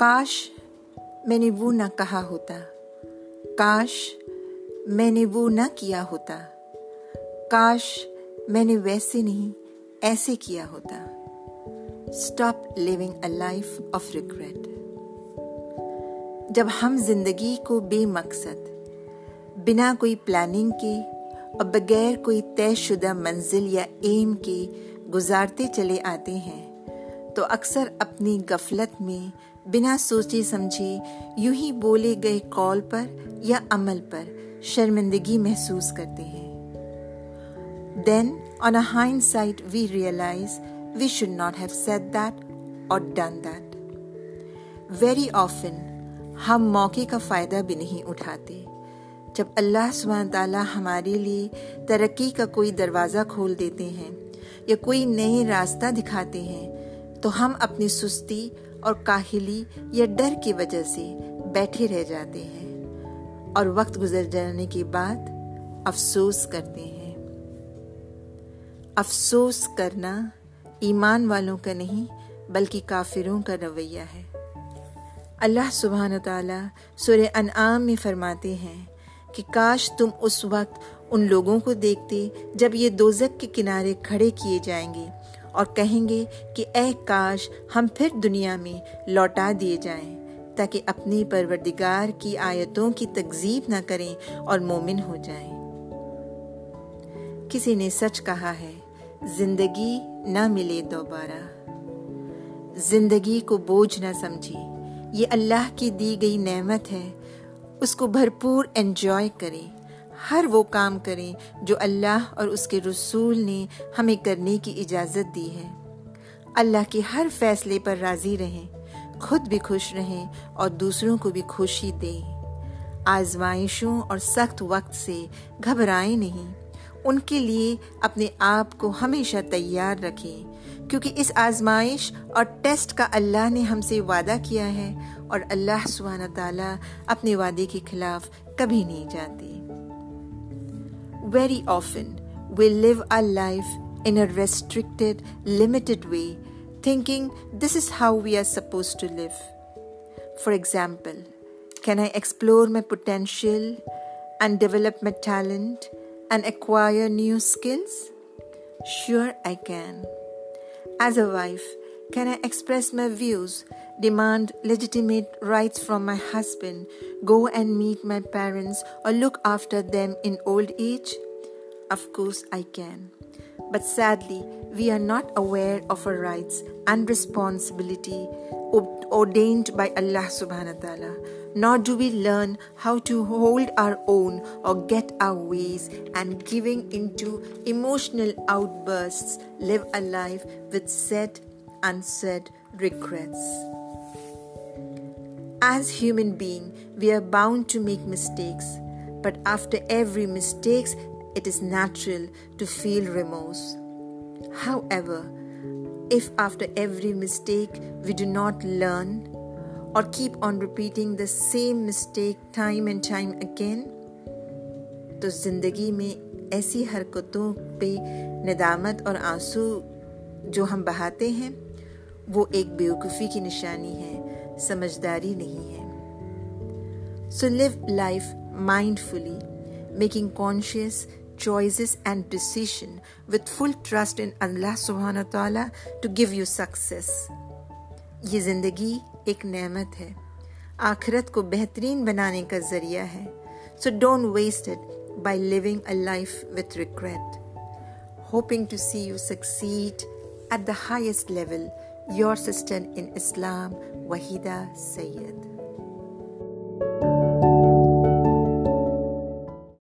کاش میں نے وہ نہ کہا ہوتا کاش میں نے وہ نہ کیا ہوتا کاش میں نے ویسے نہیں ایسے کیا ہوتا stop living a life of regret جب ہم زندگی کو بے مقصد بنا کوئی پلاننگ کے اور بغیر کوئی طے شدہ منزل یا ایم کے گزارتے چلے آتے ہیں تو اکثر اپنی غفلت میں بنا سوچے سمجھے یوں ہی بولے گئے کال پر یا عمل پر شرمندگی محسوس کرتے ہیں then on a hind we we realise should not have said that that اور ڈن ویری آفن ہم موقع کا فائدہ بھی نہیں اٹھاتے جب اللہ سبحانہ تعالیٰ ہمارے لیے ترقی کا کوئی دروازہ کھول دیتے ہیں یا کوئی نئے راستہ دکھاتے ہیں تو ہم اپنی سستی اور کاہلی یا ڈر کی وجہ سے بیٹھے رہ جاتے ہیں اور وقت گزر جانے کے بعد افسوس کرتے ہیں افسوس کرنا ایمان والوں کا نہیں بلکہ کافروں کا رویہ ہے اللہ سبحانہ تعالیٰ سورہ انعام میں فرماتے ہیں کہ کاش تم اس وقت ان لوگوں کو دیکھتے جب یہ دوزک کے کنارے کھڑے کیے جائیں گے اور کہیں گے کہ اے کاش ہم پھر دنیا میں لوٹا دیے جائیں تاکہ اپنی پروردگار کی آیتوں کی تکزیب نہ کریں اور مومن ہو جائیں کسی نے سچ کہا ہے زندگی نہ ملے دوبارہ زندگی کو بوجھ نہ سمجھی یہ اللہ کی دی گئی نعمت ہے اس کو بھرپور انجوائے کریں ہر وہ کام کریں جو اللہ اور اس کے رسول نے ہمیں کرنے کی اجازت دی ہے اللہ کے ہر فیصلے پر راضی رہیں خود بھی خوش رہیں اور دوسروں کو بھی خوشی دیں آزمائشوں اور سخت وقت سے گھبرائیں نہیں ان کے لیے اپنے آپ کو ہمیشہ تیار رکھیں کیونکہ اس آزمائش اور ٹیسٹ کا اللہ نے ہم سے وعدہ کیا ہے اور اللہ سبحانہ تعالیٰ اپنے وعدے کے خلاف کبھی نہیں جاتے Very often, we live our life in a restricted, limited way, thinking this is how we are supposed to live. For example, can I explore my potential and develop my talent and acquire new skills? Sure, I can. As a wife, can I express my views, demand legitimate rights from my husband, go and meet my parents or look after them in old age? Of course I can. But sadly, we are not aware of our rights and responsibility ordained by Allah subhanahu wa ta'ala, nor do we learn how to hold our own or get our ways, and giving into emotional outbursts live a life with set unsaid regrets. As human being, we are bound to make mistakes, but after every mistake, it is natural to feel remorse. However, if after every mistake we do not learn or keep on repeating the same mistake time and time again, تو زندگی میں ایسی حرکتوں پہ ندامت اور آنسو جو ہم بہاتے ہیں وہ ایک بیوقوفی کی نشانی ہے سمجھداری نہیں ہے so live life mindfully making conscious choices and decision with full trust in اللہ سبحان و تعالیٰ ٹو گیو یو سکسیس یہ زندگی ایک نعمت ہے آخرت کو بہترین بنانے کا ذریعہ ہے so don't waste it by living a life with regret hoping to see you succeed at the highest level your sister in Islam Waheeda Syed